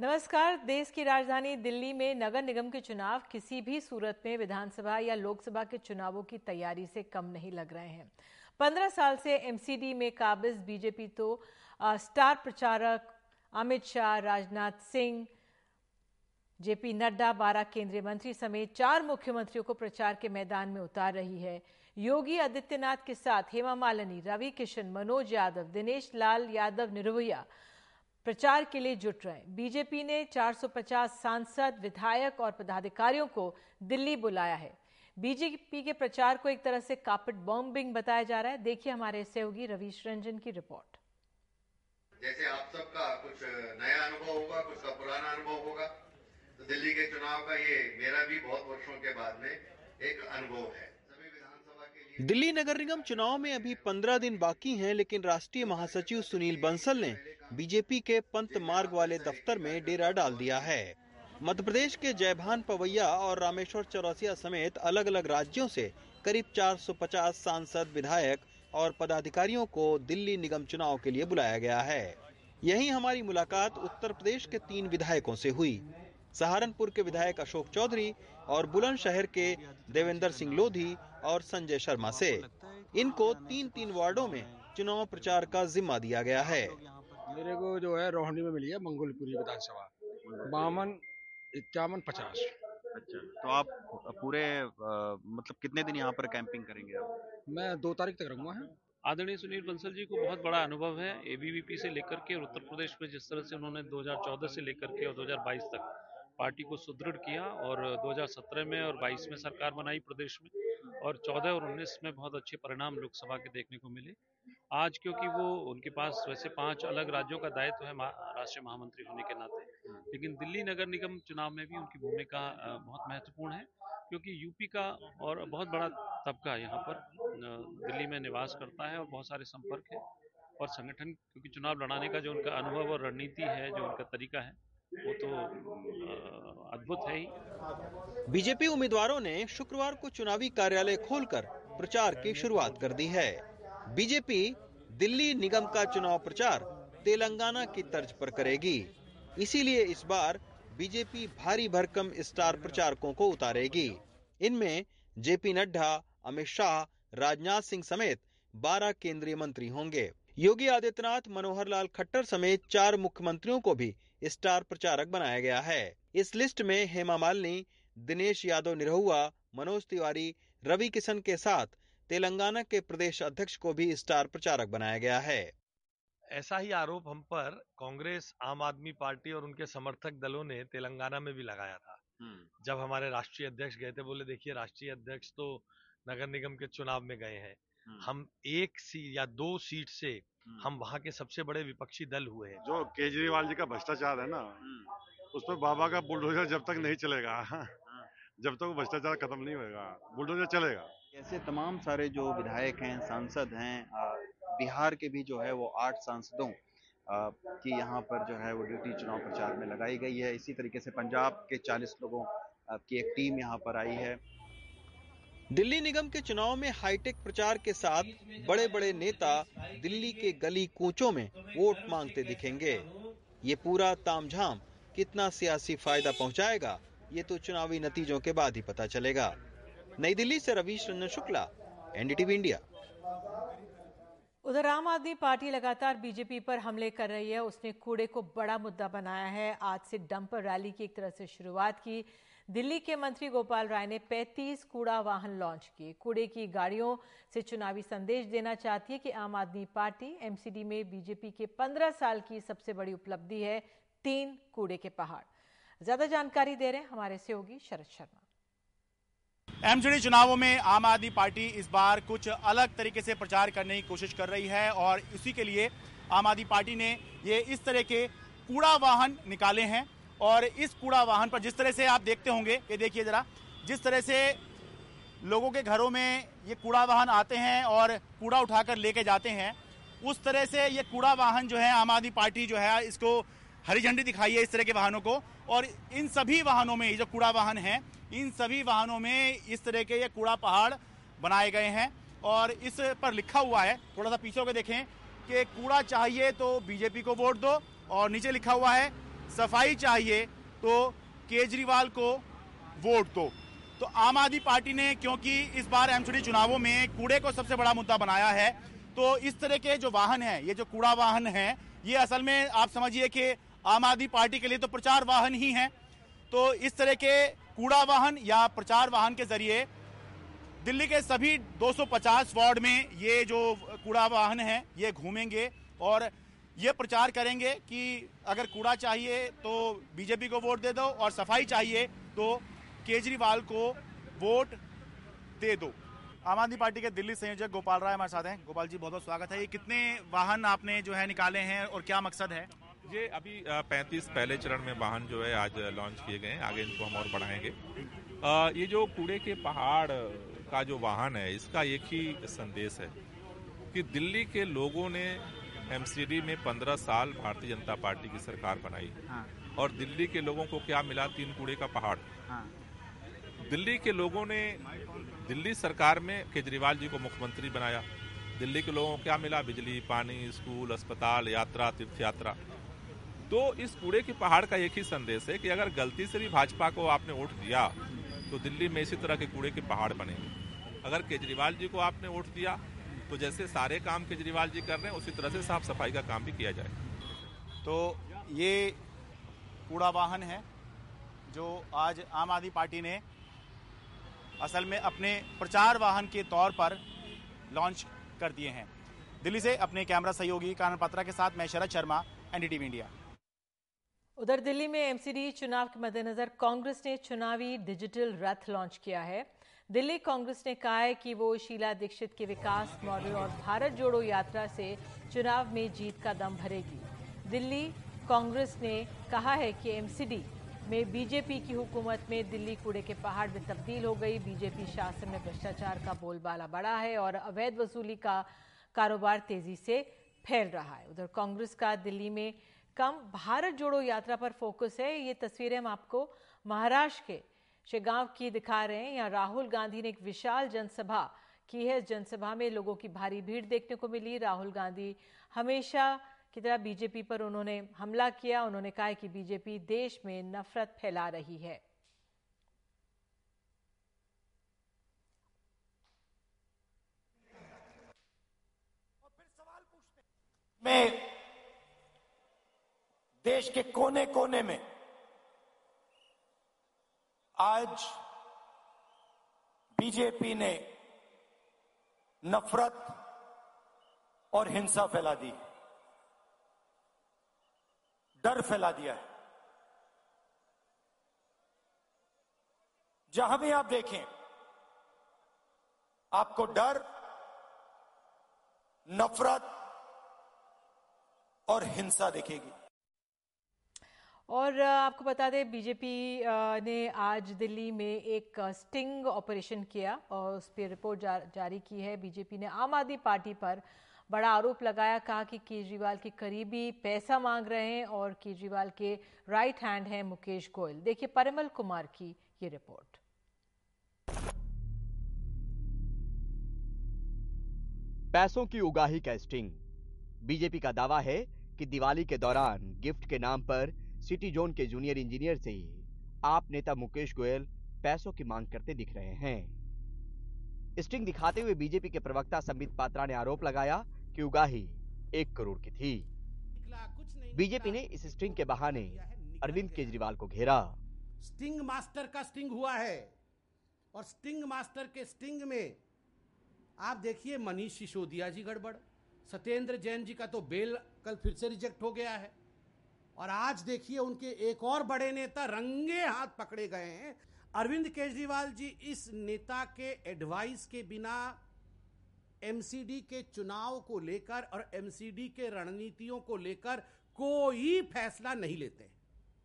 नमस्कार देश की राजधानी दिल्ली में नगर निगम के चुनाव किसी भी सूरत में विधानसभा या लोकसभा के चुनावों की तैयारी से कम नहीं लग रहे हैं। पंद्रह साल से एमसीडी में काबिज बीजेपी तो आ, स्टार प्रचारक अमित शाह राजनाथ सिंह जेपी नड्डा बारह केंद्रीय मंत्री समेत चार मुख्यमंत्रियों को प्रचार के मैदान में उतार रही है। योगी आदित्यनाथ के साथ हेमा मालिनी रवि किशन मनोज यादव दिनेश लाल यादव निर्भया प्रचार के लिए जुट रहे बीजेपी ने 450 सांसद विधायक और पदाधिकारियों को दिल्ली बुलाया है। बीजेपी के प्रचार को एक तरह से कापिट बॉम्बिंग बताया जा रहा है। देखिए हमारे सहयोगी रवीश रंजन की रिपोर्ट जैसे आप सबका कुछ नया अनुभव होगा कुछ का पुराना अनुभव होगा तो दिल्ली के चुनाव का ये मेरा भी बहुत वर्षों के बाद में एक अनुभव है। दिल्ली नगर निगम चुनाव में अभी पंद्रह दिन बाकी हैं लेकिन राष्ट्रीय महासचिव सुनील बंसल ने बीजेपी के पंत मार्ग वाले दफ्तर में डेरा डाल दिया है। मध्य प्रदेश के जयभान पवैया और रामेश्वर चौरसिया समेत अलग अलग राज्यों से करीब 450 सांसद, विधायक और पदाधिकारियों को दिल्ली निगम चुनाव के लिए बुलाया गया है। यही हमारी मुलाकात उत्तर प्रदेश के तीन विधायकों से हुई। सहारनपुर के विधायक अशोक चौधरी और बुलंदशहर के देवेंद्र सिंह लोधी और संजय शर्मा से। इनको तीन तीन वार्डों में चुनाव प्रचार का जिम्मा दिया गया है। मेरे को जो है रोहनी में मिली है मंगोलपुरी विधानसभा। बावन इक्यावन पचास। अच्छा तो आप पूरे आ, मतलब कितने दिन यहाँ पर कैंपिंग करेंगे आप? मैं दो तारीख तक रहूँगा है। आदरणीय सुनील बंसल जी को बहुत बड़ा अनुभव है एबीवीपी से लेकर के और उत्तर प्रदेश में जिस तरह से उन्होंने 2014 से लेकर के और 2022 तक पार्टी को सुदृढ़ किया और 2017 में और 22 में सरकार बनाई प्रदेश में और 14 और 19 में बहुत अच्छे परिणाम लोकसभा के देखने को मिले। आज क्योंकि वो उनके पास वैसे पाँच अलग राज्यों का दायित्व है राष्ट्रीय महामंत्री होने के नाते। लेकिन दिल्ली नगर निगम चुनाव में भी उनकी भूमिका बहुत महत्वपूर्ण है क्योंकि यूपी का और बहुत बड़ा तबका यहाँ पर। दिल्ली में निवास करता है और बहुत सारे संपर्क है और संगठन क्योंकि चुनाव लड़ाने का जो उनका अनुभव और रणनीति है जो उनका तरीका है वो तो अद्भुत है ही। बीजेपी उम्मीदवारों ने शुक्रवार को चुनावी कार्यालय खोलकर प्रचार की शुरुआत कर दी है। बीजेपी दिल्ली निगम का चुनाव प्रचार तेलंगाना की तर्ज पर करेगी। इसीलिए इस बार बीजेपी भारी भरकम स्टार प्रचारकों को उतारेगी। इनमें जेपी नड्डा, अमित शाह, राजनाथ सिंह समेत 12 केंद्रीय मंत्री होंगे। योगी आदित्यनाथ मनोहर लाल खट्टर समेत चार मुख्यमंत्रियों को भी स्टार प्रचारक बनाया गया है। इस लिस्ट में हेमा मालिनी, दिनेश यादव निरहुआ, मनोज तिवारी रवि किशन के साथ तेलंगाना के प्रदेश अध्यक्ष को भी स्टार प्रचारक बनाया गया है ऐसा ही आरोप हम पर कांग्रेस आम आदमी पार्टी और उनके समर्थक दलों ने तेलंगाना में भी लगाया था हम्म। जब हमारे राष्ट्रीय अध्यक्ष गए थे बोले देखिए राष्ट्रीय अध्यक्ष तो नगर निगम के चुनाव में गए हैं हम्म। हम एक सीट या दो सीट से हम्म। हम वहाँ के सबसे बड़े विपक्षी दल हुए हैं जो केजरीवाल जी का भ्रष्टाचार है ना। उस पर बाबा का बुलडोजर जब तक नहीं चलेगा हाँ। जब तक भ्रष्टाचार खत्म नहीं होगा बुलडोजर चलेगा ऐसे तमाम सारे जो विधायक हैं, सांसद हैं बिहार के भी जो है वो आठ सांसदों की यहाँ पर जो है वो ड्यूटी चुनाव प्रचार में लगाई गई है। इसी तरीके से पंजाब के 40 लोगों की एक टीम यहाँ पर आई है। दिल्ली निगम के चुनाव में हाईटेक प्रचार के साथ बड़े बड़े नेता दिल्ली के गली कूचों में वोट मांगते दिखेंगे। ये पूरा तामझाम कितना सियासी फ़ायदा पहुंचाएगा, ये तो चुनावी नतीजों के बाद ही पता चलेगा। नई दिल्ली से रवीश रंजन शुक्ला, एनडीटीवी इंडिया। उधर आम आदमी पार्टी लगातार बीजेपी पर हमले कर रही है। उसने कूड़े को बड़ा मुद्दा बनाया है। आज से डंपर रैली की एक तरह से शुरुआत की। दिल्ली के मंत्री गोपाल राय ने 35 कूड़ा वाहन लॉन्च किए। कूड़े की गाड़ियों से चुनावी संदेश देना चाहती है कि आम आदमी पार्टी एमसीडी में बीजेपी के 15 साल की सबसे बड़ी उपलब्धि है, तीन कूड़े के पहाड़। ज़्यादा जानकारी दे रहे हैं हमारे सहयोगी शरद शर्मा। एमसीडी चुनावों में आम आदमी पार्टी इस बार कुछ अलग तरीके से प्रचार करने की कोशिश कर रही है और इसी के लिए आम आदमी पार्टी ने ये इस तरह के कूड़ा वाहन निकाले हैं और इस कूड़ा वाहन पर जिस तरह से आप देखते होंगे, ये देखिए ज़रा, जिस तरह से लोगों के घरों में ये कूड़ा वाहन आते हैं और कूड़ा उठाकर लेके जाते हैं, उस तरह से ये कूड़ा वाहन जो है आम आदमी पार्टी जो है इसको हरी झंडी दिखाई है इस तरह के वाहनों को। और इन सभी वाहनों में, ये जो कूड़ा वाहन है, इन सभी वाहनों में इस तरह के ये कूड़ा पहाड़ बनाए गए हैं। और इस पर लिखा हुआ है, थोड़ा सा पीछे होकर देखें, कि कूड़ा चाहिए तो बीजेपी को वोट दो, और नीचे लिखा हुआ है, सफ़ाई चाहिए तो केजरीवाल को वोट दो। तो आम आदमी पार्टी ने, क्योंकि इस बार एमसीडी चुनावों में कूड़े को सबसे बड़ा मुद्दा बनाया है तो इस तरह के जो वाहन है, ये जो कूड़ा वाहन है, ये असल में आप समझिए कि आम आदमी पार्टी के लिए तो प्रचार वाहन ही है। तो इस तरह के कूड़ा वाहन या प्रचार वाहन के ज़रिए दिल्ली के सभी 250 वार्ड में ये जो कूड़ा वाहन है, ये घूमेंगे और ये प्रचार करेंगे कि अगर कूड़ा चाहिए तो बीजेपी को वोट दे दो और सफ़ाई चाहिए तो केजरीवाल को वोट दे दो। आम आदमी पार्टी के दिल्ली संयोजक गोपाल राय हमारे साथ हैं। गोपाल जी बहुत बहुत स्वागत है। ये कितने वाहन आपने जो है निकाले हैं और क्या मकसद है? ये अभी पैंतीस पहले चरण में वाहन जो है आज लॉन्च किए गए हैं। आगे इनको हम और बढ़ाएँगे। ये जो कूड़े के पहाड़ का जो वाहन है इसका एक ही संदेश है कि दिल्ली के लोगों ने एमसीडी में पंद्रह साल भारतीय जनता पार्टी की सरकार बनाई। हाँ। और दिल्ली के लोगों को क्या मिला तीन कूड़े का पहाड़? हाँ। दिल्ली के लोगों ने दिल्ली सरकार में केजरीवाल जी को मुख्यमंत्री बनाया। दिल्ली के लोगों को क्या मिला? बिजली पानी स्कूल अस्पताल यात्रा तीर्थ यात्रा। तो इस कूड़े के पहाड़ का एक ही संदेश है कि अगर गलती से भी भाजपा को आपने वोट दिया तो दिल्ली में इसी तरह के कूड़े के पहाड़ बनेंगे। अगर केजरीवाल जी को आपने वोट दिया तो जैसे सारे काम केजरीवाल जी कर रहे हैं, उसी तरह से साफ़ सफ़ाई का काम भी किया जाए। तो ये कूड़ा वाहन है, जो आज आम आदमी पार्टी ने असल में अपने प्रचार वाहन के तौर पर लॉन्च कर दिए हैं। दिल्ली से अपने कैमरा सहयोगी कानन पत्रा के साथ, मैं शरद शर्मा, एनडीटीवी इंडिया। उधर दिल्ली में एमसीडी चुनाव के मद्देनजर कांग्रेस ने चुनावी डिजिटल रथ लॉन्च किया है। दिल्ली कांग्रेस ने कहा है कि वो शीला दीक्षित के विकास मॉडल और भारत जोड़ो यात्रा से चुनाव में जीत का दम भरेगी। दिल्ली कांग्रेस ने कहा है कि एमसीडी में बीजेपी की हुकूमत में दिल्ली कूड़े के पहाड़ में तब्दील हो गई। बीजेपी शासन में भ्रष्टाचार का बोलबाला बढ़ा है और अवैध वसूली का कारोबार तेज़ी से फैल रहा है। उधर कांग्रेस का दिल्ली में कम, भारत जोड़ो यात्रा पर फोकस है। ये तस्वीरें हम आपको महाराष्ट्र के शेगांव की दिखा रहे हैं। यहाँ राहुल गांधी ने एक विशाल जनसभा की है। जनसभा में लोगों की भारी भीड़ देखने को मिली। राहुल गांधी हमेशा की तरह बीजेपी पर उन्होंने हमला किया। उन्होंने कहा कि बीजेपी देश में नफरत फैला रही है। में देश के कोने कोने में। आज बीजेपी ने नफरत और हिंसा फैला दी डर फैला दिया है। जहाँ भी आप देखें, आपको डर, नफरत और हिंसा दिखेगी। और आपको बता दें बीजेपी ने आज दिल्ली में एक स्टिंग ऑपरेशन किया और उस पर रिपोर्ट जा, जारी की है। बीजेपी ने आम आदमी पार्टी पर बड़ा आरोप लगाया कहा कि केजरीवाल के करीबी पैसा मांग रहे हैं और केजरीवाल के राइट हैंड हैं मुकेश गोयल। देखिए परिमल कुमार की ये रिपोर्ट पैसों की उगाही का स्टिंग बीजेपी का दावा है कि दिवाली के दौरान गिफ्ट के नाम पर सिटी जोन के जूनियर इंजीनियर से ही आप नेता मुकेश गोयल पैसों की मांग करते दिख रहे हैं। स्टिंग दिखाते हुए बीजेपी के प्रवक्ता संबित पात्रा ने आरोप लगाया की उगाही एक करोड़ की थी। बीजेपी ने इस स्टिंग के बहाने अरविंद केजरीवाल को घेरा। स्टिंग मास्टर का स्टिंग हुआ है और स्टिंग मास्टर के स्टिंग में आप देखिए मनीष सिसोदिया जी गड़बड़, सत्येंद्र जैन जी का तो बेल कल फिर से रिजेक्ट हो गया है। और आज देखिए उनके एक और बड़े नेता रंगे हाथ पकड़े गए हैं। अरविंद केजरीवाल जी इस नेता के एडवाइस के बिना एमसीडी के चुनाव को लेकर और एमसीडी के रणनीतियों को लेकर कोई फैसला नहीं लेते।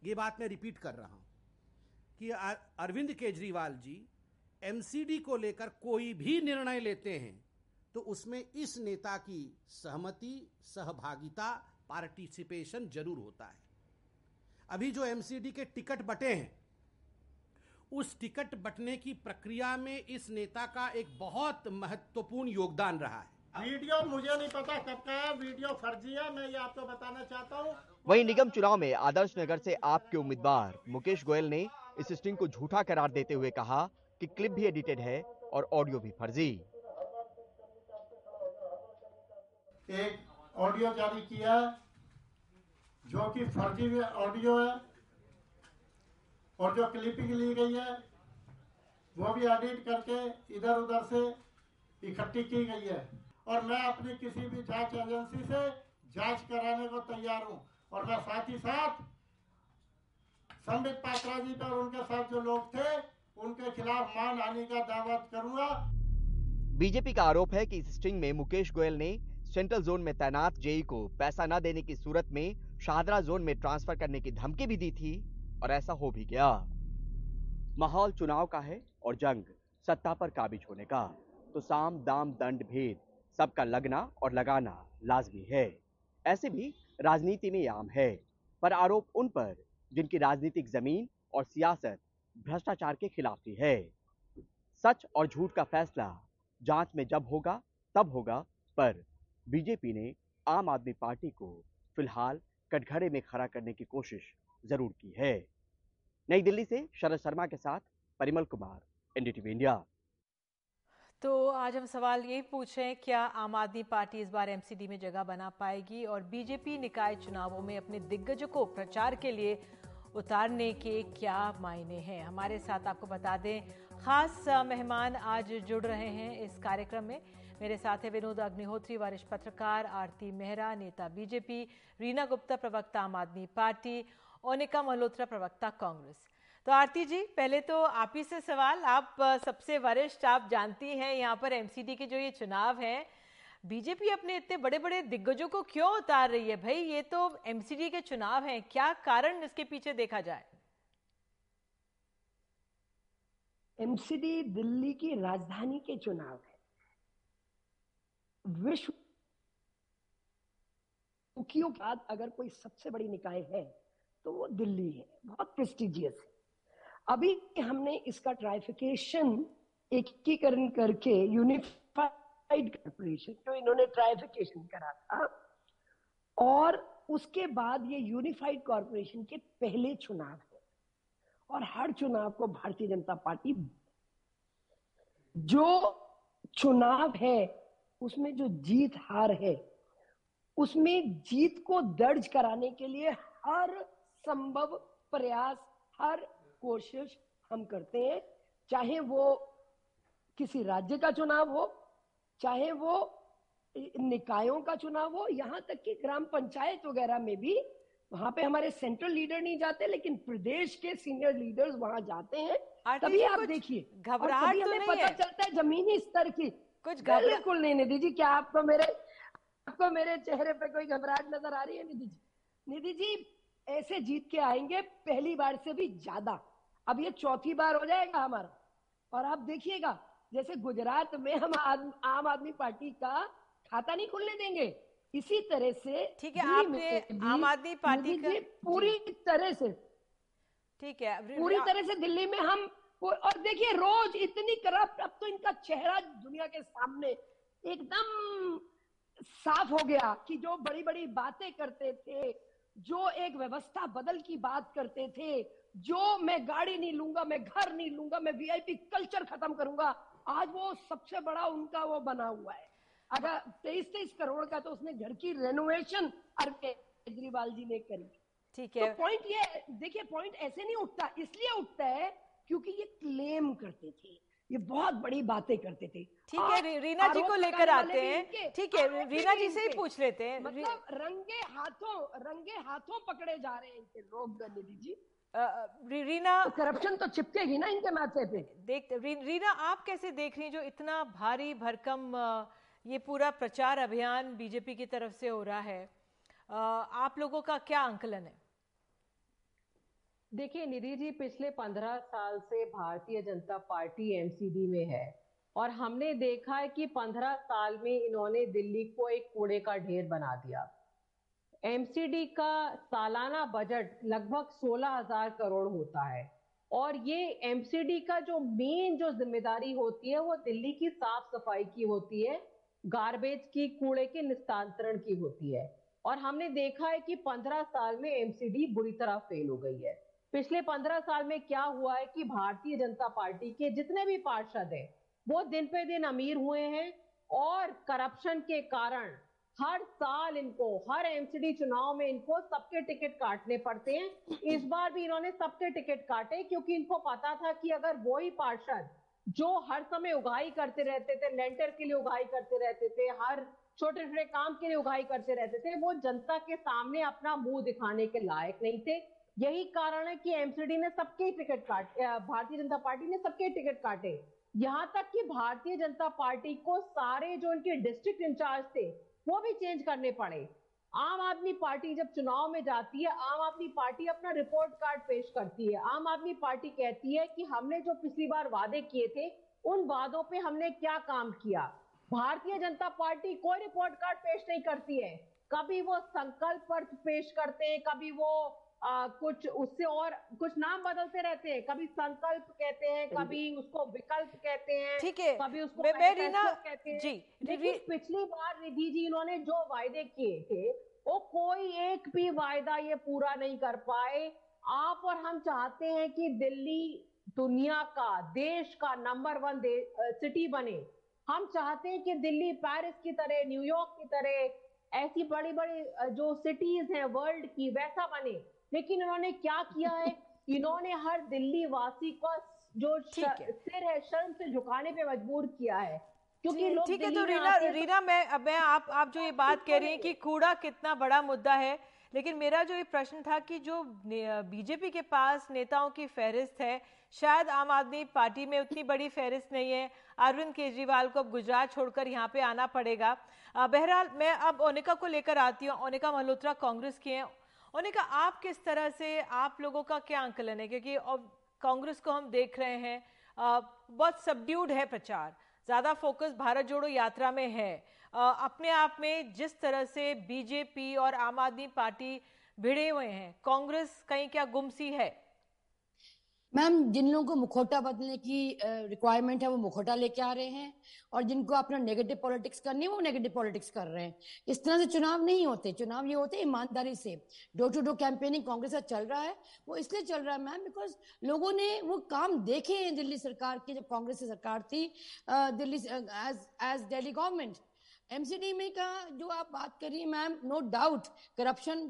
ये बात मैं रिपीट कर रहा हूँ कि अरविंद केजरीवाल जी एमसीडी को लेकर कोई भी निर्णय लेते हैं तो उसमें इस नेता की सहमति, सहभागिता पार्टिसिपेशन ज़रूर होता है। अभी जो एमसीडी के टिकट बटे हैं उस टिकट बटने की प्रक्रिया में इस नेता का एक बहुत महत्वपूर्ण योगदान रहा है। वीडियो मुझे नहीं पता कब का है वीडियो फर्जी है मैं ये आपको बताना चाहता हूँ। वहीं निगम चुनाव में आदर्श नगर से आपके उम्मीदवार मुकेश गोयल ने इस स्टिंग को झूठा करार देते हुए कहा कि क्लिप भी एडिटेड है और ऑडियो भी फर्जी। एक ऑडियो जारी किया जो कि फर्जी ऑडियो है, और जो क्लिपिंग ली गई है, वो भी एडिट करके इधर उधर से इकट्ठी की गई है। और मैं अपनी किसी भी जाँच एजेंसी से जाँच कराने को तैयार हूँ। और मैं साथ ही साथ संबित पात्रा जी पर उनके साथ जो लोग थे, उनके खिलाफ मान हानि का दावा करूँगा। बीजेपी का आरोप है कि इस स्ट्रिंग में मुकेश गोयल ने सेंट्रल जोन में तैनात जेई को पैसा न देने की सूरत में शाहदरा जोन में ट्रांसफ़र करने की धमकी भी दी थी और ऐसा हो भी गया। माहौल चुनाव का है और जंग सत्ता पर काबिज होने का। तो साम, दाम, दंड, भेद, सबका लगना और लगाना लाजमी है। ऐसे भी राजनीति में आम है, पर आरोप उन पर जिनकी राजनीतिक ज़मीन और सियासत भ्रष्टाचार के खिलाफ ही है। सच और झूठ का फैसला जाँच में जब होगा, तब होगा, पर बीजेपी ने आम आदमी पार्टी को फ़िलहाल कटघरे में खड़ा करने की कोशिश ज़रूर की है। नई दिल्ली से शरद शर्मा के साथ परिमल कुमार एनडीटीवी इंडिया तो आज हम सवाल यही पूछ क्या आम आदमी पार्टी इस बार एमसीडी में जगह बना पाएगी और बीजेपी निकाय चुनावों में अपने दिग्गजों को प्रचार के लिए उतारने के क्या मायने हैं? हमारे साथ आपको बता दें, खास मेहमान आज जुड़ रहे हैं इस कार्यक्रम में। मेरे साथ है विनोद अग्निहोत्री वरिष्ठ पत्रकार, आरती मेहरा, नेता बीजेपी, रीना गुप्ता, प्रवक्ता आम आदमी पार्टी ओनिका मल्होत्रा प्रवक्ता कांग्रेस। तो आरती जी, पहले तो आप ही से सवाल, आप सबसे वरिष्ठ आप जानती हैं, यहाँ पर एमसीडी के जो ये चुनाव हैं, बीजेपी अपने इतने बड़े बड़े दिग्गजों को क्यों उतार रही है? भाई, ये तो एमसीडी के चुनाव हैं, क्या कारण इसके पीछे देखा जाए? एमसीडी दिल्ली की राजधानी के चुनाव है। विश्व के बाद अगर कोई सबसे बड़ी निकाय है तो वो दिल्ली है। बहुत प्रेस्टिजियस है। अभी हमने इसका ट्राइफिकेशन एकीकरण करके यूनिफाइड कॉर्पोरेशन जो इन्होंने ट्राइफिकेशन करा था, और उसके बाद ये यूनिफाइड कॉर्पोरेशन के पहले चुनाव है, और हर चुनाव को भारतीय जनता पार्टी, जो चुनाव है उसमें जो जीत हार है उसमें जीत को दर्ज कराने के लिए हर संभव प्रयास हर कोशिश हम करते हैं चाहे वो किसी राज्य का चुनाव हो चाहे वो निकायों का चुनाव हो यहाँ तक कि ग्राम पंचायत वगैरह में भी वहाँ पे हमारे सेंट्रल लीडर नहीं जाते लेकिन प्रदेश के सीनियर लीडर्स वहाँ जाते हैं तभी आप देखिए घबराहट तो हमें पता है। चलता है जमीनी स्तर की कुछ बिल्कुल। नहीं निधि जी क्या आपको मेरे आपको मेरे चेहरे पे कोई घबराहट नज़र आ रही है निधि जी? निधि जी ऐसे जीत के आएँगे पहली बार से भी ज़्यादा। अब ये चौथी बार हो जाएगा हमारा। और आप देखिएगा जैसे गुजरात में हम आद, आम आदमी पार्टी का खाता नहीं खुलने देंगे इसी तरह से ठीक है आपने आम आदमी पार्टी का पूरी तरह से ठीक है पूरी तरह से दिल्ली में हम और देखिए रोज इतनी करप्ट अब तो इनका चेहरा दुनिया के सामने एकदम साफ़ हो गया कि जो बड़ी बड़ी बातें करते थे जो एक व्यवस्था बदल की बात करते थे जो मैं गाड़ी नहीं लूँगा मैं घर नहीं लूँगा मैं वीआईपी कल्चर खत्म करूँगा आज वो सबसे बड़ा उनका वो बना हुआ है। अगर तेईस तेईस करोड़ का तो उसने घर की रेनोवेशन अरविंद केजरीवाल जी ने करी। ठीक है। तो पॉइंट ये देखिए पॉइंट ऐसे नहीं उठता इसलिए उठता है क्योंकि ये क्लेम करते थे। ये बहुत बड़ी बातें करते थे। ठीक है रीना जी को लेकर आते हैं। ठीक है रीना जी से ही पूछ लेते हैं। मतलब रंगे हाथों रंगे हाथों पकड़े जा रहे हैं इनके लोग निधि जी। रीना करप्शन तो चिपकेगी ना इनके माथे पे। देख रीना आप कैसे देख रही हैं जो इतना भारी भरकम ये पूरा प्रचार अभियान बीजेपी की तरफ़ से हो रहा है? आप लोगों का क्या आंकलन है? देखिए, निधि जी पिछले पंद्रह साल से भारतीय जनता पार्टी एमसीडी में है और हमने देखा है कि पंद्रह साल में इन्होंने दिल्ली को एक कूड़े का ढेर बना दिया। एमसीडी का सालाना बजट लगभग सोलह हज़ार करोड़ होता है और ये एमसीडी का जो मेन जो ज़िम्मेदारी होती है, वो दिल्ली की साफ़ सफ़ाई की होती है, गार्बेज की, कूड़े के निस्तांतरण की होती है। और हमने देखा है कि 15 साल में एमसीडी बुरी तरह फेल हो गई है। पिछले 15 साल में क्या हुआ है कि भारतीय जनता पार्टी के जितने भी पार्षद हैं, वो दिन पे दिन अमीर हुए हैं और करप्शन के कारण हर साल इनको, हर एमसीडी चुनाव में इनको सबके टिकट काटने पड़ते हैं। इस बार भी इन्होंने सबके टिकट काटे क्योंकि इनको पता था कि अगर वही पार्षद जो हर समय उगाई करते रहते थे, लेंटर के लिए उगाई करते रहते थे, हर छोटे छोटे काम के लिए उगाई करते रहते थे, वो जनता के सामने अपना मुँह दिखाने के लायक नहीं थे। यही कारण है कि एमसीडी ने सबके टिकट काट भारतीय जनता पार्टी ने सबके टिकट काटे। यहाँ तक कि भारतीय जनता पार्टी को सारे जो उनके डिस्ट्रिक्ट इंचार्ज थे, वो भी चेंज करने पड़े। आम आदमी पार्टी जब चुनाव में जाती है, आम आदमी पार्टी अपना रिपोर्ट कार्ड पेश करती है। आम आदमी पार्टी कहती है कि हमने जो पिछली बार वादे किए थे, उन वादों पे हमने क्या काम किया? भारतीय जनता पार्टी कोई रिपोर्ट कार्ड पेश नहीं करती है। कभी वो संकल्प पर पेश करते हैं, कभी वो आ, कुछ उससे और कुछ नाम बदलते रहते हैं। कभी संकल्प कहते हैं कभी उसको विकल्प कहते हैं ठीक है। कभी उसको रीना कहते हैं। जी लेकिन पिछली बार रिधि जी इन्होंने जो वायदे किए थे वो कोई एक भी वायदा ये पूरा नहीं कर पाए। आप और हम चाहते हैं कि दिल्ली दुनिया का देश का नंबर वन सिटी बने। हम चाहते हैं कि दिल्ली पेरिस की तरह न्यूयॉर्क की तरह ऐसी बड़ी बड़ी जो सिटीज़ हैं वर्ल्ड की वैसा बने। लेकिन इन्होंने क्या किया है? इन्होंने हर दिल्ली वासी को जो सिर है शर्म से झुकाने पे मजबूर किया है। क्योंकि ठीक है तो रीना रीना मैं अब मैं आप आप जो ये बात कह रही हैं कि कूड़ा कितना बड़ा मुद्दा है लेकिन मेरा जो ये प्रश्न था कि जो बीजेपी के पास नेताओं की फहरिस्त है शायद आम आदमी पार्टी में उतनी बड़ी फहरिस्त नहीं है। अरविंद केजरीवाल को अब गुजरात छोड़कर यहाँ पे आना पड़ेगा। बहरहाल मैं अब ओनिका को लेकर आती हूँ। ओनिका मल्होत्रा कांग्रेस की हैं। ओनिका आप किस तरह से, आप लोगों का क्या आंकलन है? क्योंकि अब कांग्रेस को हम देख रहे हैं बहुत सबड्यूड है प्रचार। ज़्यादा फोकस भारत जोड़ो यात्रा में है। अपने आप में जिस तरह से बीजेपी और आम आदमी पार्टी भिड़े हुए हैं, कांग्रेस कहीं क्या गुमसी है? मैम, जिन लोगों को मुखोटा बदलने की रिक्वायरमेंट है, वो मुखोटा लेके आ रहे हैं और जिनको अपना नेगेटिव पॉलिटिक्स करनी है, वो नेगेटिव पॉलिटिक्स कर रहे हैं। इस तरह से चुनाव नहीं होते। चुनाव ये होते ईमानदारी से। Door to door campaigning Congress का चल रहा है। वो इसलिए चल रहा है मैम बिकॉज़ लोगों ने वो काम देखे हैं दिल्ली सरकार की, जब कांग्रेस की सरकार थी Delhi as as Delhi government MCD में का जो आप बात करिए ma'am no doubt corruption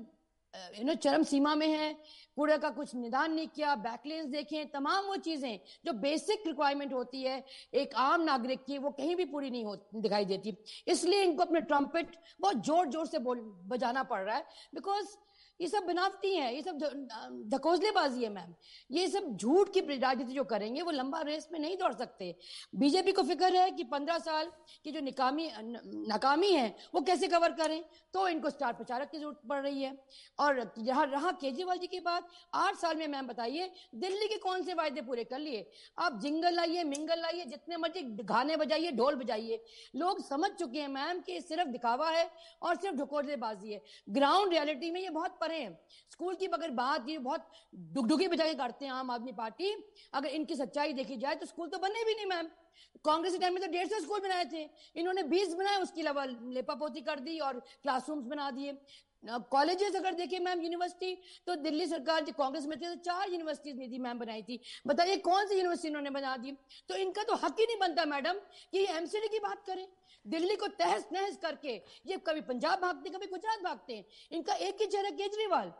you know चरम सीमा में है कूड़े का कुछ निदान नहीं किया बैकलेंस देखें, तमाम वो चीज़ें जो बेसिक रिक्वायरमेंट होती है, एक आम नागरिक की, वो कहीं भी पूरी नहीं हो, दिखाई देती। इसलिए इनको अपने ट्रम्पेट बहुत ज़ोर ज़ोर से बोल, बजाना पड़ रहा है बिकॉज़ ये सब बनावती है, ये सब धकोजलेबाजी है, मैम। ये सब झूठ की राजनीति जो करेंगे, वो लंबा रेस में नहीं दौड़ सकते। बीजेपी को फ़िक्र है कि पंद्रह साल की जो निकामी नाकामी है, वो कैसे कवर करें? तो इनको स्टार प्रचारक की ज़रूरत पड़ रही है। और यहाँ, रहा केजरीवाल जी की बात, आठ साल में मैम बताइए, दिल्ली के कौन से वायदे पूरे कर लिए? आप जिंगल लाइए, मिंगल लाइए, जितने मर्ज़ी गाने बजाइए, ढोल बजाइए। लोग समझ चुके हैं मैम कि सिर्फ़ दिखावा है और सिर्फ़ ढकोसलेबाजी है। ग्राउंड रियलिटी में ये बहुत परे स्कूल की अगर बात ये बहुत डुगडुगी बजा के करते हैं आम आदमी पार्टी, अगर इनकी सच्चाई देखी जाए तो स्कूल तो बने भी नहीं, मैम। कांग्रेस के टाइम में तो डेढ़ सौ स्कूल बनाए थे। इन्होंने बीस बनाए, उसके अलावा लेपापोती कर दी और क्लासरूम्स बना दिए। कॉलेजेस अगर देखें मैम यूनिवर्सिटी तो दिल्ली सरकार जो कांग्रेस में थी तो चार यूनिवर्सिटीज निधि मैम बनाई थी बताइए कौन सी यूनिवर्सिटी इन्होंने बना दी तो इनका तो हक ही नहीं बनता मैडम कि ये एमसीडी की बात करें दिल्ली को तहस नहस करके ये कभी पंजाब भागते कभी गुजरात भागते हैं इनका एक ही चेहरा केजरीवाल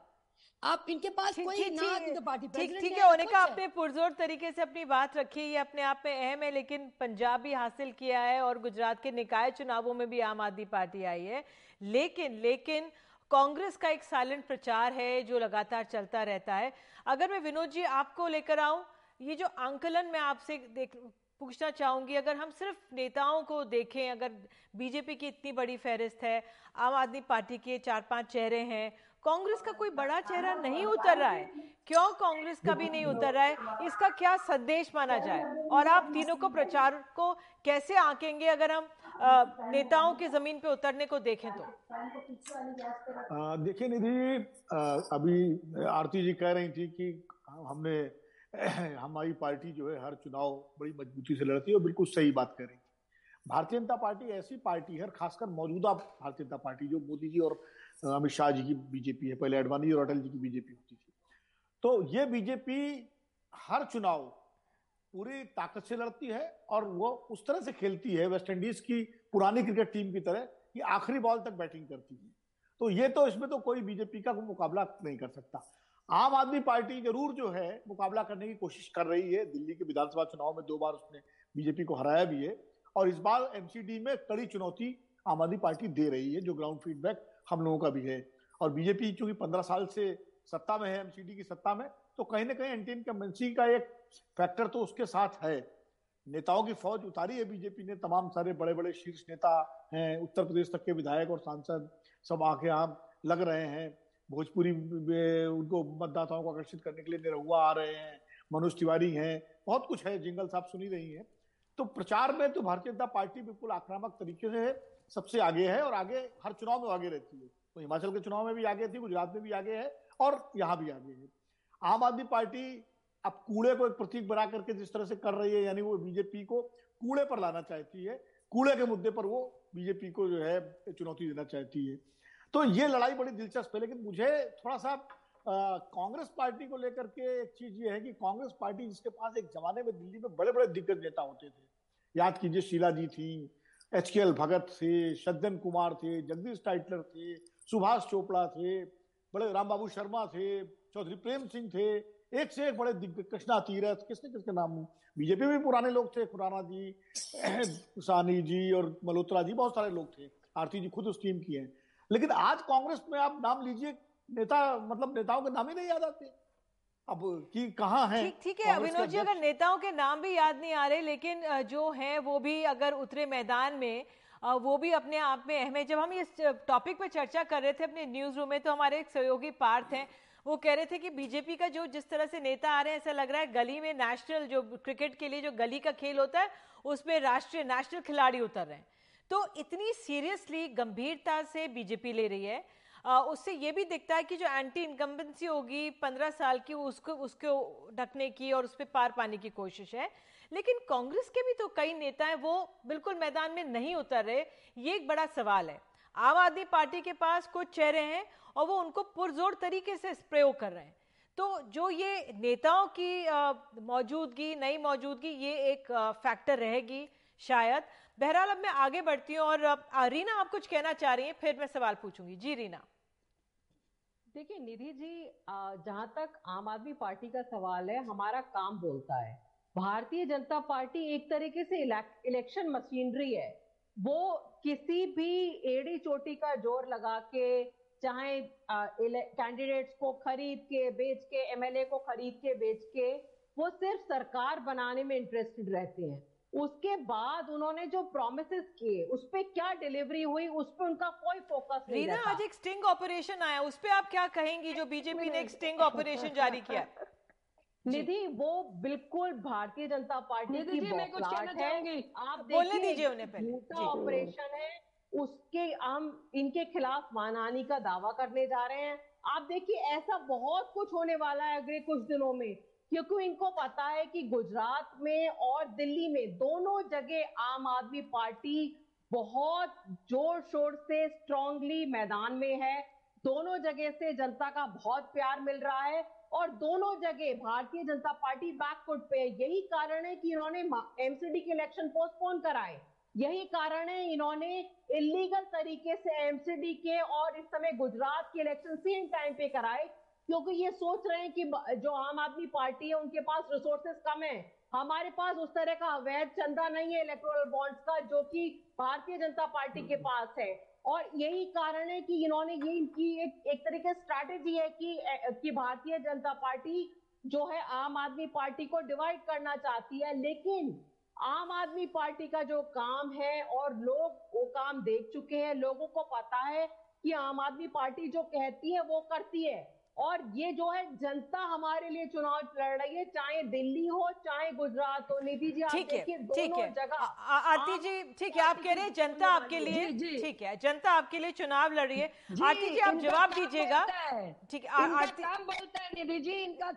आप इनके पास कोई थी, ना तो पार्टी ठीक ठीक है होने का आपने पुरजोर तरीके से अपनी बात रखी ये अपने आप में अहम है लेकिन पंजाब भी हासिल किया है और गुजरात के निकाय चुनावों में भी आम आदमी पार्टी आई है। लेकिन लेकिन कांग्रेस का एक साइलेंट प्रचार है जो लगातार चलता रहता है। अगर मैं विनोद जी आपको लेकर आऊँ, ये जो आंकलन मैं आपसे देख, पूछना चाहूँगी, अगर हम सिर्फ़ नेताओं को देखें, अगर बीजेपी की इतनी बड़ी फहरिस्त है, आम आदमी पार्टी के चार पाँच चेहरे हैं, कांग्रेस का कोई बड़ा चेहरा नहीं उतर रहा है। क्यों कांग्रेस का भी नहीं उतर रहा है? इसका क्या संदेश माना जाए? और आप तीनों को प्रचार को कैसे आंकेंगे अगर हम नेताओं के ज़मीन पे उतरने को देखें तो। देखिए निधि अभी आरती जी कह रही थी कि हमने, हमारी पार्टी जो है, हर चुनाव बड़ी मजबूती से लड़ती है और बिल्कुल सही बात कर रही भारतीय जनता पार्टी ऐसी पार्टी है खासकर मौजूदा भारतीय जनता पार्टी जो मोदी जी और अमित शाह जी की बीजेपी है, पहले अडवाणी और अटल जी की बीजेपी होती थी। तो ये बीजेपी हर चुनाव पूरी ताकत से लड़ती है और वो उस तरह से खेलती है वेस्ट इंडीज की पुरानी क्रिकेट टीम की तरह कि आखिरी बॉल तक बैटिंग करती है। तो ये तो इसमें तो कोई बीजेपी का मुकाबला नहीं कर सकता। आम आदमी पार्टी ज़रूर जो है मुकाबला करने की कोशिश कर रही है। दिल्ली के विधानसभा चुनाव में दो बार उसने बीजेपी को हराया भी है और इस बार एमसीडी में कड़ी चुनौती आम आदमी पार्टी दे रही है, जो ग्राउंड फीडबैक हम लोगों का भी है। और बीजेपी चूँकि पंद्रह साल से सत्ता में है एमसीडी की सत्ता में तो कहीं ना कहीं एंटी इनकम्बेंसी का एक फैक्टर तो उसके साथ है। नेताओं की फौज उतारी है, बीजेपी ने, तमाम सारे बड़े बड़े शीर्ष नेता हैं, उत्तर प्रदेश तक के विधायक और सांसद सब आके यहाँ लग रहे हैं। भोजपुरी उनको मतदाताओं को आकर्षित करने के लिए निरहुआ आ रहे हैं, मनोज तिवारी हैं, बहुत कुछ है, जिंगल साहब सुनी रही हैं। तो प्रचार में तो भारतीय जनता पार्टी बिल्कुल आक्रामक तरीके से सबसे आगे है और आगे हर चुनाव में आगे रहती है। तो हिमाचल के चुनाव में भी आगे थी, गुजरात में भी आगे है और यहाँ भी आगे है। आम आदमी पार्टी अब कूड़े को एक प्रतीक बना करके जिस तरह से कर रही है, यानी वो बीजेपी को कूड़े पर लाना चाहती है, कूड़े के मुद्दे पर वो बीजेपी को जो है चुनौती देना चाहती है। तो ये लड़ाई बड़ी दिलचस्प है, लेकिन मुझे थोड़ा सा कांग्रेस पार्टी को लेकर के एक चीज़ ये है कि कांग्रेस पार्टी जिसके पास एक जमाने में दिल्ली में बड़े बड़े दिग्गज नेता होते थे। याद कीजिए शीला जी थी, एच के एल भगत थे सज्जन कुमार थे, जगदीश टाइटलर थे, सुभाष चोपड़ा थे, बड़े राम बाबू शर्मा थे, चौधरी प्रेम सिंह थे एक से एक बड़े दिग्गज कृष्णा तीरथ किसने किसके नाम बीजेपी में पुराने लोग थे खुराना जी सानी जी और मल्होत्रा जी बहुत सारे लोग थे। आरती जी खुद उस टीम की हैं। लेकिन आज कांग्रेस में आप नाम लीजिए नेता मतलब नेताओं के नाम ही नहीं याद आते। अब की कहाँ है ठीक है अभिनव जी अगर नेताओं के नाम भी याद नहीं आ रहे लेकिन जो है वो भी अगर उतरे मैदान में वो भी अपने आप में अहम है। जब हम इस टॉपिक पर चर्चा कर रहे थे अपने न्यूज़ रूम में तो हमारे एक सहयोगी पार्थ हैं वो कह रहे थे कि बीजेपी का जो जिस तरह से नेता आ रहे हैं, ऐसा लग रहा है गली में नेशनल जो क्रिकेट के लिए जो गली का खेल होता है, उसमें राष्ट्रीय नेशनल खिलाड़ी उतर रहे हैं। तो इतनी सीरियसली गंभीरता से बीजेपी ले रही है। उससे ये भी दिखता है कि जो एंटी इनकम्बेंसी होगी, पंद्रह साल की, उसको उसको ढकने की और उस पर पार पाने की कोशिश है। लेकिन कांग्रेस के भी तो कई नेता हैं, वो बिल्कुल मैदान में नहीं उतर रहे। ये एक बड़ा सवाल है। आम आदमी पार्टी के पास कुछ चेहरे हैं और वो उनको पुरजोर तरीके से प्रयोग कर रहे हैं। तो जो ये नेताओं की मौजूदगी, नई मौजूदगी, ये एक फैक्टर रहेगी शायद। बहरहाल अब मैं आगे बढ़ती हूँ और रीना आप कुछ कहना चाह रही हैं, फिर मैं सवाल पूछूँगी। जी रीना। देखिए, निधि जी जहाँ तक आम आदमी पार्टी का सवाल है, हमारा काम बोलता है। भारतीय जनता पार्टी एक तरीके से इलेक्शन मशीनरी है। वो किसी भी एड़ी चोटी का ज़ोर लगा के चाहे कैंडिडेट्स को खरीद के बेच के एमएलए को खरीद के बेच के वो सिर्फ़ सरकार बनाने में इंटरेस्टेड रहते हैं। उसके बाद उन्होंने जो प्रोमिस किए उस पर क्या डिलीवरी हुई उस पर उनका कोई फोकस नहीं रीना आज एक स्टिंग ऑपरेशन आया उस पर आप क्या कहेंगी जो बीजेपी ने एक स्टिंग ऑपरेशन जारी किया? निधि वो बिल्कुल भारतीय जनता पार्टी की मैं कुछ कहना चाहूँगी। आप बोलने दीजिए उन्हें पहले। ऑपरेशन है उसके हम इनके खिलाफ मानहानि का दावा करने जा रहे हैं। आप देखिए ऐसा बहुत कुछ होने वाला है अगले कुछ दिनों में क्योंकि इनको पता है कि गुजरात में और दिल्ली में दोनों जगह आम आदमी पार्टी बहुत ज़ोर शोर से स्ट्रांगली मैदान में है। दोनों जगह से जनता का बहुत प्यार मिल रहा है। और दोनों जगह भारतीय जनता पार्टी बैकफुट पे। यही कारण है कि इन्होंने एमसीडी के इलेक्शन पोस्टपोन कराए। यही कारण है इन्होंने इलीगल तरीके से एमसीडी के और इस समय गुजरात के इलेक्शन सेम टाइम पे कराए क्योंकि ये सोच रहे हैं कि जो आम आदमी पार्टी है उनके पास रिसोर्सेस कम है। हमारे पास उस तरह का अवैध चंदा नहीं है इलेक्ट्रोल बॉन्ड्स का जो कि भारतीय जनता पार्टी के पास है। और यही कारण है कि इन्होंने ये इनकी एक, एक तरीके स्ट्रैटेजी है कि कि भारतीय जनता पार्टी जो है आम आदमी पार्टी को डिवाइड करना चाहती है लेकिन आम आदमी पार्टी का जो काम है और लोग वो काम देख चुके हैं लोगों को पता है कि आम आदमी पार्टी जो कहती है वो करती है। और ये जो है जनता हमारे लिए चुनाव लड़ रही है चाहे दिल्ली हो चाहे गुजरात हो निधि जी ठीक है ठीक है। आरती जी ठीक है आप कह रहे हैं जनता आपके लिए ठीक है जनता आपके लिए चुनाव लड़ रही है। आरती जी आप जवाब दीजिएगा। ठीक है आरती बोलता है निधि जी इनका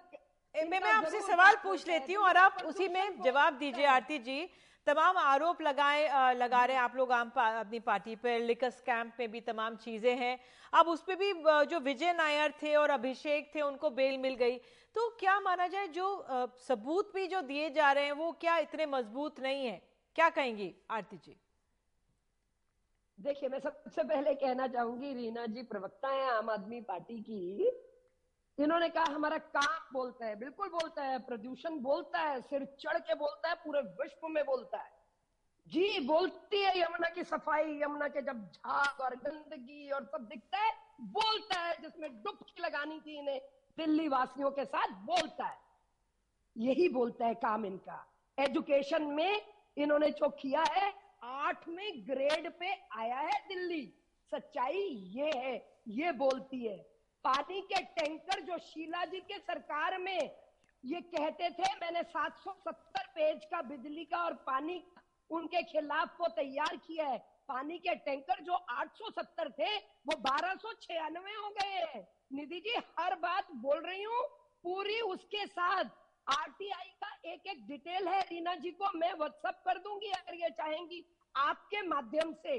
मैं मैं आपसे सवाल पूछ लेती हूँ और आप उसी में जवाब दीजिए आरती जी। तमाम आरोप लगाए लगा रहे हैं आप लोग आम पा, अपनी पार्टी पर लिकस कैंप में भी तमाम चीज़ें हैं। अब उस पर भी जो विजय नायर थे और अभिषेक थे उनको बेल मिल गई। तो क्या माना जाए जो सबूत भी जो दिए जा रहे हैं वो क्या इतने मज़बूत नहीं है? क्या कहेंगी आरती जी? देखिए मैं सबसे पहले कहना चाहूँगी रीना जी प्रवक्ता है आम आदमी पार्टी की। इन्होंने कहा, हमारा काम बोलता है, बिल्कुल बोलता है, प्रदूषण बोलता है, सिर चढ़ के बोलता है, पूरे विश्व में बोलता है। जी, बोलती है यमुना की सफ़ाई, यमुना के जब झाग और गंदगी और सब दिखता है, बोलता है, जिसमें डुबकी लगानी थी इन्हें, दिल्ली वासियों के साथ बोलता है। यही बोलता है काम इनका। एजुकेशन में इन्होंने जो किया है, आठवें ग्रेड पे आया है दिल्ली। सच्चाई ये है, ये बोलती है। पानी के टैंकर जो शीला जी के सरकार में ये कहते थे, मैंने 770 पेज का बिजली का और पानी उनके खिलाफ को तैयार किया है। पानी के टैंकर जो 870 थे, वो बारह हो गए हैं। निधि जी, हर बात बोल रही हूँ, पूरी उसके साथ। आरटीआई का एक एक डिटेल है, रीना जी को मैं व्हाट्सअप कर दूँगी, अगर ये चाहेंगी आपके माध्यम से।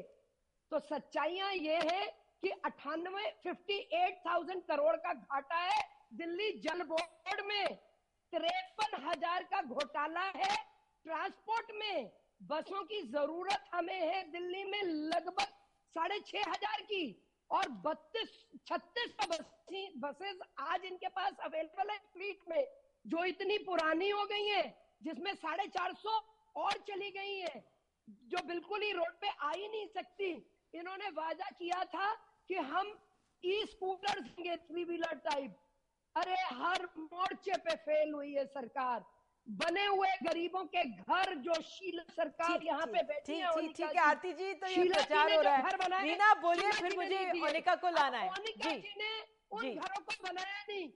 तो सच्चाइयाँ ये है कि अठानवे फिफ्टी एट थाउज़ेंड करोड़ का घाटा है दिल्ली जल बोर्ड में। तिरपन हज़ार का घोटाला है ट्रांसपोर्ट में। बसों की ज़रूरत हमें है दिल्ली में लगभग साढ़े छह हज़ार की। और बत्तीस, छत्तीस बसेस आज इनके पास अवेलेबल है फ्लीट में, जो इतनी पुरानी हो गई है, जिसमें साढ़े चार सौ और चली गई है, जो बिल्कुल ही रोड पे आ ही नहीं सकती। इन्होंने वादा किया था कि हम E scooter three wheeler type अरे हर मोर्चे पे फेल हुई है सरकार। बने हुए गरीबों के घर जो शीला सरकार यहाँ पे बैठी है ठीक है आरती जी तो ये प्रचार हो रहा है। रीना बोलिए फिर मुझे अनिका को लाना है। जी। ने उन घरों को बनाया नहीं।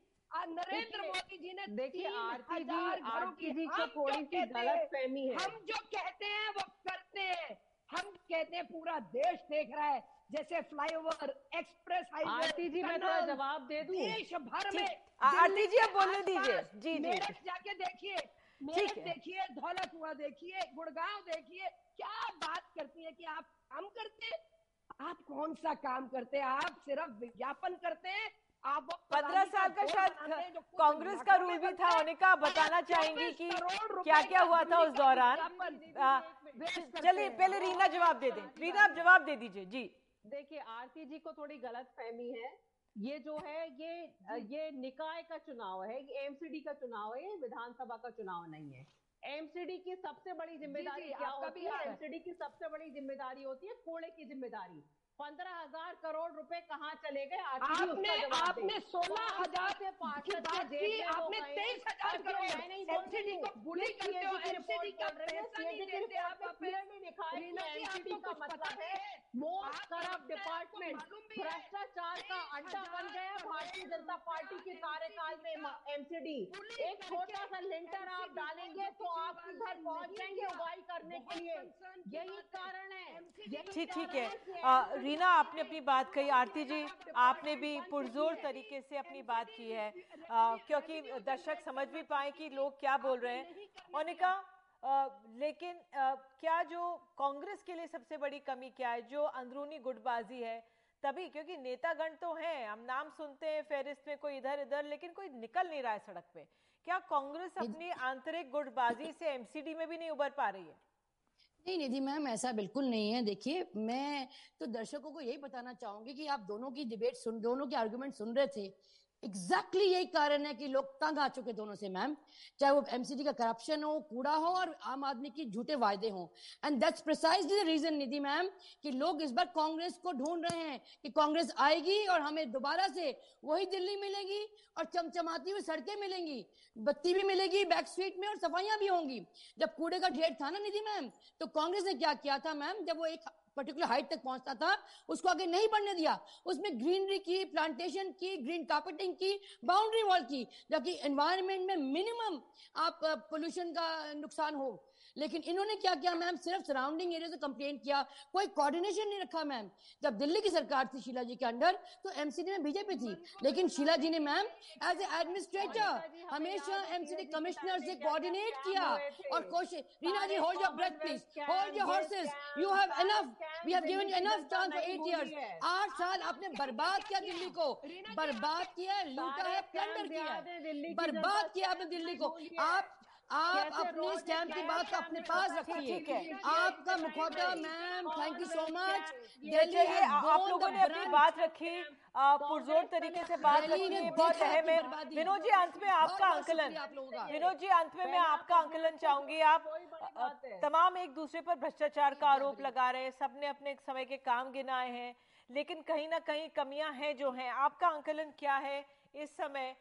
नरेंद्र मोदी जी ने देखिए आरती जी आरती जी को थोड़ी सी गलत फहमी है। हम जो कहते हैं वो करते हैं। हम कहते हैं पूरा देश देख रहा है जैसे flyover express highway Aarti ji मैं थोड़ा जवाब दे दूँ? देश भर में आरती जी अब बोलने दीजिए। जी जी। जाके देखिए मेरठ देखिए धौलत हुआ देखिए गुड़गांव देखिए क्या बात करती है कि आप काम करते आप कौन सा काम करते हैं? आप सिर्फ़ विज्ञापन करते हैं? आप पंद्रह साल का शायद कांग्रेस का रूल भी था उन्हें बताना चाहेंगी कि क्या क्या हुआ था उस दौरान? चलिए पहले रीना जवाब दे दें। रीना आप जवाब दे दीजिए जी। देखिए आरती जी को थोड़ी गलत फहमी है। ये जो है ये ये निकाय का चुनाव है ये एमसीडी का चुनाव है विधानसभा का चुनाव नहीं है। एमसीडी की सबसे बड़ी ज़िम्मेदारी क्या होती है? एमसीडी की सबसे बड़ी ज़िम्मेदारी होती है कोड़े की ज़िम्मेदारी। पंद्रह हज़ार करोड़ रुपए कहाँ चले गए? आपने आपने सोलह हज़ार से आपने तेईस हज़ार करोड़ एमसीडी को बुली करते हो एमसीडी का पैसा नहीं देते आप एमसीडी का मतलब है मोस्ट करप्ट डिपार्टमेंट भ्रष्टाचार का अड्डा बन गया भारतीय जनता पार्टी के कार्यकाल में एमसीडी एक छोटा सा लिंटर आप डालेंगे तो आप इधर पहुँच जाएँगे उगाई करने के लिए। यही कारण है। ठीक ठीक है। रीना आपने अपनी बात कही आरती जी आपने भी पुरजोर तरीके से अपनी बात की है। आ, क्योंकि दर्शक समझ भी पाए कि लोग क्या बोल रहे हैं। मोनिका लेकिन आ, क्या जो कांग्रेस के लिए सबसे बड़ी कमी क्या है? जो अंदरूनी गुटबाजी है तभी क्योंकि नेतागण तो हैं हम नाम सुनते हैं फेरिस्त में कोई इधर इधर लेकिन कोई निकल नहीं रहा है सड़क पे। क्या कांग्रेस अपनी आंतरिक गुटबाजी से एमसीडी में भी नहीं उबर पा रही है? नहीं निधि मैम ऐसा बिल्कुल नहीं है। देखिए मैं तो दर्शकों को यही बताना चाहूँगी कि आप दोनों की डिबेट सुन दोनों के आर्गुमेंट सुन रहे थे। एग्जैक्टली exactly यही कारण है कि लोग तंग आ चुके दोनों से मैम चाहे वो एमसीडी का करप्शन हो, कूड़ा हो और आम आदमी की झूठे वायदे हो। And that's precisely the reason Nidhi ma'am कि लोग इस बार कांग्रेस को ढूंढ रहे हैं कि कांग्रेस आएगी और हमें दोबारा से वही दिल्ली मिलेगी और चमचमाती हुई सड़कें मिलेंगी, बत्ती भी मिलेगी बैक स्ट्रीट में और सफाइयाँ भी होंगी। जब कूड़े का ढेर था ना, निधि मैम तो कांग्रेस ने क्या किया था मैम जब वो एक पर्टिकुलर हाइट तक पहुँचता था, उसको आगे नहीं बढ़ने दिया। उसमें ग्रीनरी की प्लांटेशन की ग्रीन कार्पेटिंग की बाउंड्री वॉल की जबकि एनवायरमेंट में मिनिमम आप पोल्यूशन का नुकसान हो। लेकिन इन्होंने क्या किया मैम? सिर्फ़ सराउंडिंग एरिया से कंप्लेन किया। कोई कोऑर्डिनेशन नहीं रखा मैम। जब दिल्ली की सरकार थी शीला जी के अंडर तो एमसीडी में बीजेपी थी। लेकिन शीला जी ने मैम एज ए एडमिनिस्ट्रेटर हमेशा एमसीडी कमिश्नर से कोऑर्डिनेट किया और कोशिश Reena ji hold your breath please hold your horses you have enough we have given enough chance for 8 years आठ साल आपने बर्बाद किया दिल्ली को। बर्बाद किया लूटा है प्लंडर किया बर्बाद किया आपने दिल्ली को। आप आप अपने स्टैम्प की बात को अपने पास रखिए। आपका मुखौटा ma'am thank you so much चलिए आप लोगों ने अपनी बात रखी पुरजोर तरीके से बात रखी है बहुत अहम है। विनोद जी अंत में आपका आंकलन विनोद जी अंत में मैं आपका आंकलन चाहूँगी। आप तमाम एक दूसरे पर भ्रष्टाचार का आरोप लगा रहे हैं। सबने अपने समय के काम गिनाए हैं लेकिन कहीं ना कहीं कमियाँ हैं जो हैं। आपका आंकलन क्या है? इस समय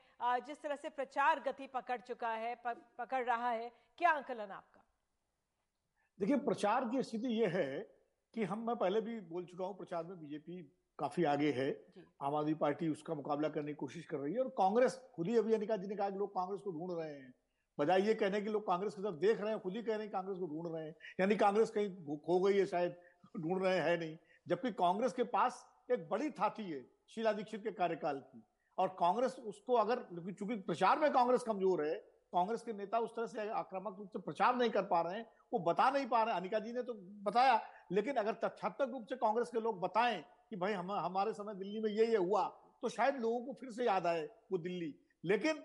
जिस तरह से प्रचार गति पकड़ चुका है पकड़ रहा है क्या आंकलन आपका? देखिए प्रचार की स्थिति यह है कि हम मैं पहले भी बोल चुका हूँ प्रचार में बीजेपी काफ़ी आगे है। आम आदमी पार्टी उसका मुकाबला करने की कोशिश कर रही है और कांग्रेस खुद ही अभी अनिका जी ने कहा कि लोग कांग्रेस को ढूंढ रहे हैं। बजाय ये कहने की लोग कांग्रेस की तरफ़ देख रहे हैं खुद ही कह रहे हैं कांग्रेस को ढूंढ रहे हैं। यानी कांग्रेस कहीं खो गई है शायद ढूंढ रहे हैं नहीं। जबकि कांग्रेस के पास एक बड़ी थाती है शीला दीक्षित के कार्यकाल की। और कांग्रेस उसको अगर, चूँकि प्रचार में कांग्रेस कमज़ोर है, कांग्रेस के नेता उस तरह से आक्रामक रूप से प्रचार नहीं कर पा रहे हैं, वो बता नहीं पा रहे अनिका जी ने तो बताया, लेकिन अगर तथ्यात्मक रूप से कांग्रेस के लोग बताएँ कि भाई हम, हमारे समय दिल्ली में ये ये हुआ तो शायद लोगों को फिर से याद आए वो दिल्ली। लेकिन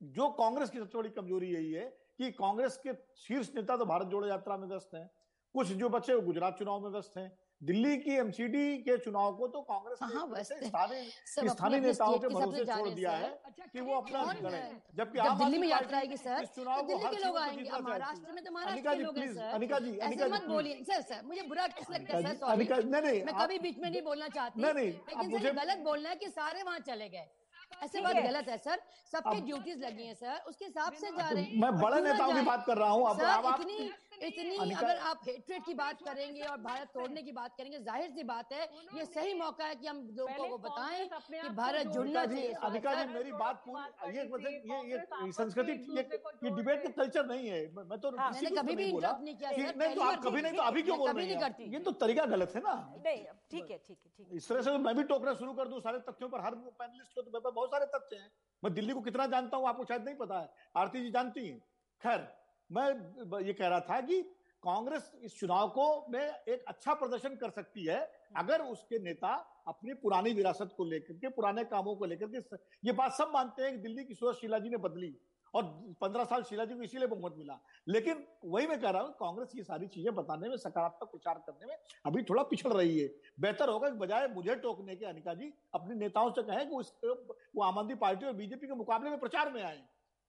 जो कांग्रेस की सबसे बड़ी कमज़ोरी यही है कि कांग्रेस के शीर्ष नेता तो भारत जोड़ो यात्रा में व्यस्त हैं। कुछ जो बच्चे वो गुजरात चुनाव में व्यस्त हैं। दिल्ली की एमसीडी के चुनाव को तो कांग्रेस ने स्थानीय स्थानीय नेताओं के भरोसे छोड़ दिया है कि वो अपना लड़े। जबकि जब दिल्ली में यात्रा आएगी सर तो दिल्ली के लोग आएँगे महाराष्ट्र में तो महाराष्ट्र के लोग हैं सर। अनिका जी ऐसे मत बोलिए। सर सर मुझे बुरा किस लगता है सर सॉरी नहीं नहीं मैं कभी बीच में नहीं बोलना चाहती नहीं नहीं लेकिन मुझे गलत बोलना है कि सारे वहाँ चले गए। ऐसे बात गलत है सर। सबके ड्यूटीज़ लगी हैं सर। उसके हिसाब से जा रहे हैं। मैं बड़े नेताओं की बात कर रहा हूँ। अब आप इतनी अगर आप हेट्रेड की बात करेंगे और भारत तोड़ने की बात करेंगे ज़ाहिर सी बात है ये सही मौका है कि हम लोगों को बताएँ कि भारत जुड़ना चाहिए। अनिका जी मेरी बात पूरी ये मतलब ये ये संस्कृति ये ये डिबेट का कल्चर नहीं है। मैं तो मैंने कभी भी इंटरप्ट नहीं किया सर नहीं तो आप कभी नहीं तो अभी क्यों बोल रही हैं? ये तो तरीका गलत है ना। नहीं ठीक है ठीक है ठीक इस तरह से मैं भी टोकना शुरू कर दूँ सारे तथ्यों पर। हर पैनलिस्ट को तो बहुत सारे तथ्य हैं। मैं दिल्ली को कितना जानता हूँ आपको शायद नहीं पता है। आरती जी जानती हैं। खैर मैं ये कह रहा था कि कांग्रेस इस चुनाव को में एक अच्छा प्रदर्शन कर सकती है, अगर उसके नेता अपनी पुरानी विरासत को लेकर के, पुराने कामों को लेकर के, ये बात सब मानते हैं कि दिल्ली की सूरत शीला जी ने बदली और पंद्रह साल शीला जी को इसीलिए बहुमत मिला। लेकिन वही मैं कह रहा हूँ, कांग्रेस ये सारी चीज़ें बताने में, सकारात्मक प्रचार करने में अभी थोड़ा पिछड़ रही है। बेहतर होगा कि बजाय मुझे टोकने के, अनिका जी, अपने नेताओं से कहें कि वो आम आदमी पार्टी और बीजेपी के मुकाबले में प्रचार में आए,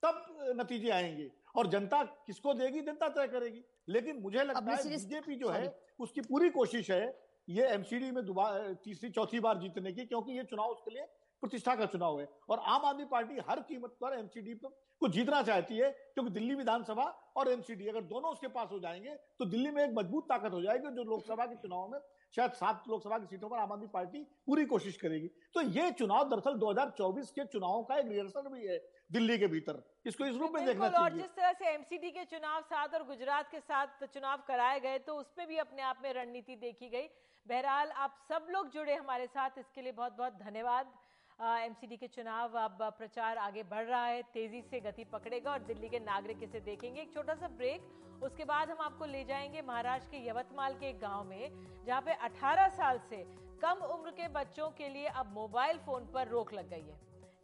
तब नतीजे आएँगे। और जनता किसको देगी? जनता तय करेगी। लेकिन मुझे लगता है बीजेपी जो है उसकी पूरी कोशिश है ये एमसीडी में दोबारा तीसरी चौथी बार जीतने की क्योंकि ये चुनाव उसके लिए प्रतिष्ठा का चुनाव है। और आम आदमी पार्टी हर कीमत पर एमसीडी को जीतना चाहती है क्योंकि दिल्ली विधानसभा और एमसीडी अगर दोनों उसके पास हो जाएँगे तो दिल्ली में एक मज़बूत ताकत हो जाएगी जो लोकसभा के चुनाव में शायद सात लोकसभा की सीटों पर आम आदमी पार्टी पूरी कोशिश करेगी। तो ये चुनाव दरअसल 2024 के चुनावों का एक रिहर्सल भी है दिल्ली के भीतर। इसको इस रूप में देखना चाहिए। और जिस तरह से एमसीडी के चुनाव साथ और गुजरात के साथ चुनाव कराए गए तो उसमें भी अपने आप में रणनीति देखी गई। बहरहाल आप सब लोग जुड़े हमारे साथ इसके लिए बहुत बहुत धन्यवाद। एमसीडी के चुनाव अब प्रचार आगे बढ़ रहा है। तेज़ी से गति पकड़ेगा और दिल्ली के नागरिक इसे देखेंगे। एक छोटा सा ब्रेक, उसके बाद हम आपको ले जाएँगे महाराष्ट्र के यवतमाल के एक गाँव में, जहाँ पे 18 साल से कम उम्र के बच्चों के लिए अब मोबाइल फ़ोन पर रोक लग गई है।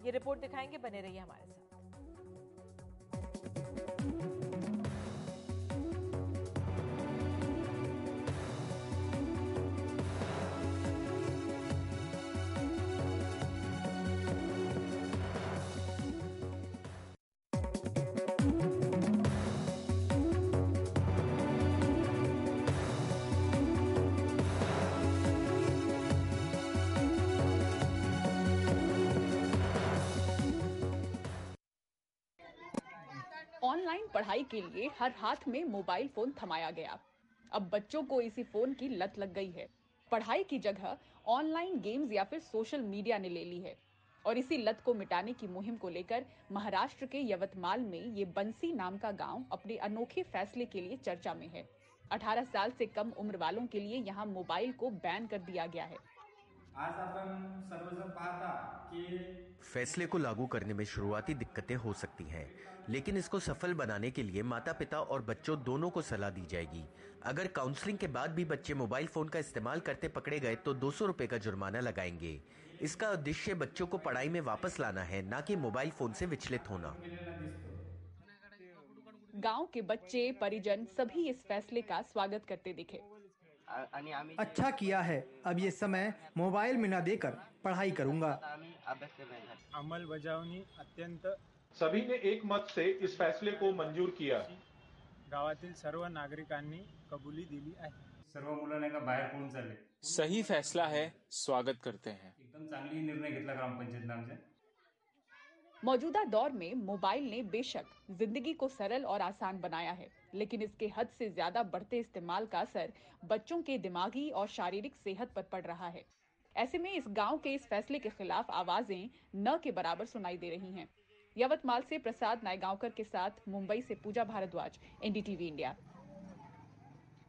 ये रिपोर्ट दिखाएँगे, बने रहिए हमारे साथ। पढ़ाई के लिए हर हाथ में मोबाइल फ़ोन थमाया गया। अब बच्चों को इसी फ़ोन की लत लग गई है। पढ़ाई की जगह ऑनलाइन गेम्स या फिर सोशल मीडिया ने ले ली है। और इसी लत को मिटाने की मुहिम को लेकर महाराष्ट्र के यवतमाल में ये बंसी नाम का गाँव अपने अनोखे फैसले के लिए चर्चा में है। 18 साल से कम उम्र वालों के लिए यहाँ मोबाइल को बैन कर दिया गया है। आज आपण सर्वजण पाहता की फैसले को लागू करने में शुरुआती दिक्कतें हो सकती हैं लेकिन इसको सफल बनाने के लिए माता पिता और बच्चों दोनों को सलाह दी जाएगी। अगर काउंसलिंग के बाद भी बच्चे मोबाइल फ़ोन का इस्तेमाल करते पकड़े गए तो दो सौ रुपए का जुर्माना लगाएँगे। इसका उद्देश्य बच्चों को पढ़ाई में वापस लाना है न कि मोबाइल फ़ोन से विचलित होना। गाँव के बच्चे परिजन सभी इस फैसले का स्वागत करते दिखे। अच्छा किया है अब ये समय मोबाइल में न देकर पढ़ाई करूँगा अंमलबजावणी अत्यंत सभी ने एक मत से इस फैसले को मंजूर किया गावातील सर्व नागरिकांनी कबुली दिली आहे सर्व मुलं नाही का बाहेर सही फैसला है स्वागत करते हैं एकदम चांगली निर्णय घेतला ग्रामपंचायत आमच्या मौजूदा दौर में मोबाइल ने बेशक ज़िंदगी को सरल और आसान बनाया है लेकिन इसके हद से ज़्यादा बढ़ते इस्तेमाल का असर बच्चों के दिमागी और शारीरिक सेहत पर पड़ रहा है। ऐसे में इस गाँव के इस फैसले के खिलाफ आवाज़ें न के बराबर सुनाई दे रही हैं। यवतमाल से प्रसाद नायगांवकर के साथ मुंबई से पूजा भारद्वाज, एनडीटीवी इंडिया।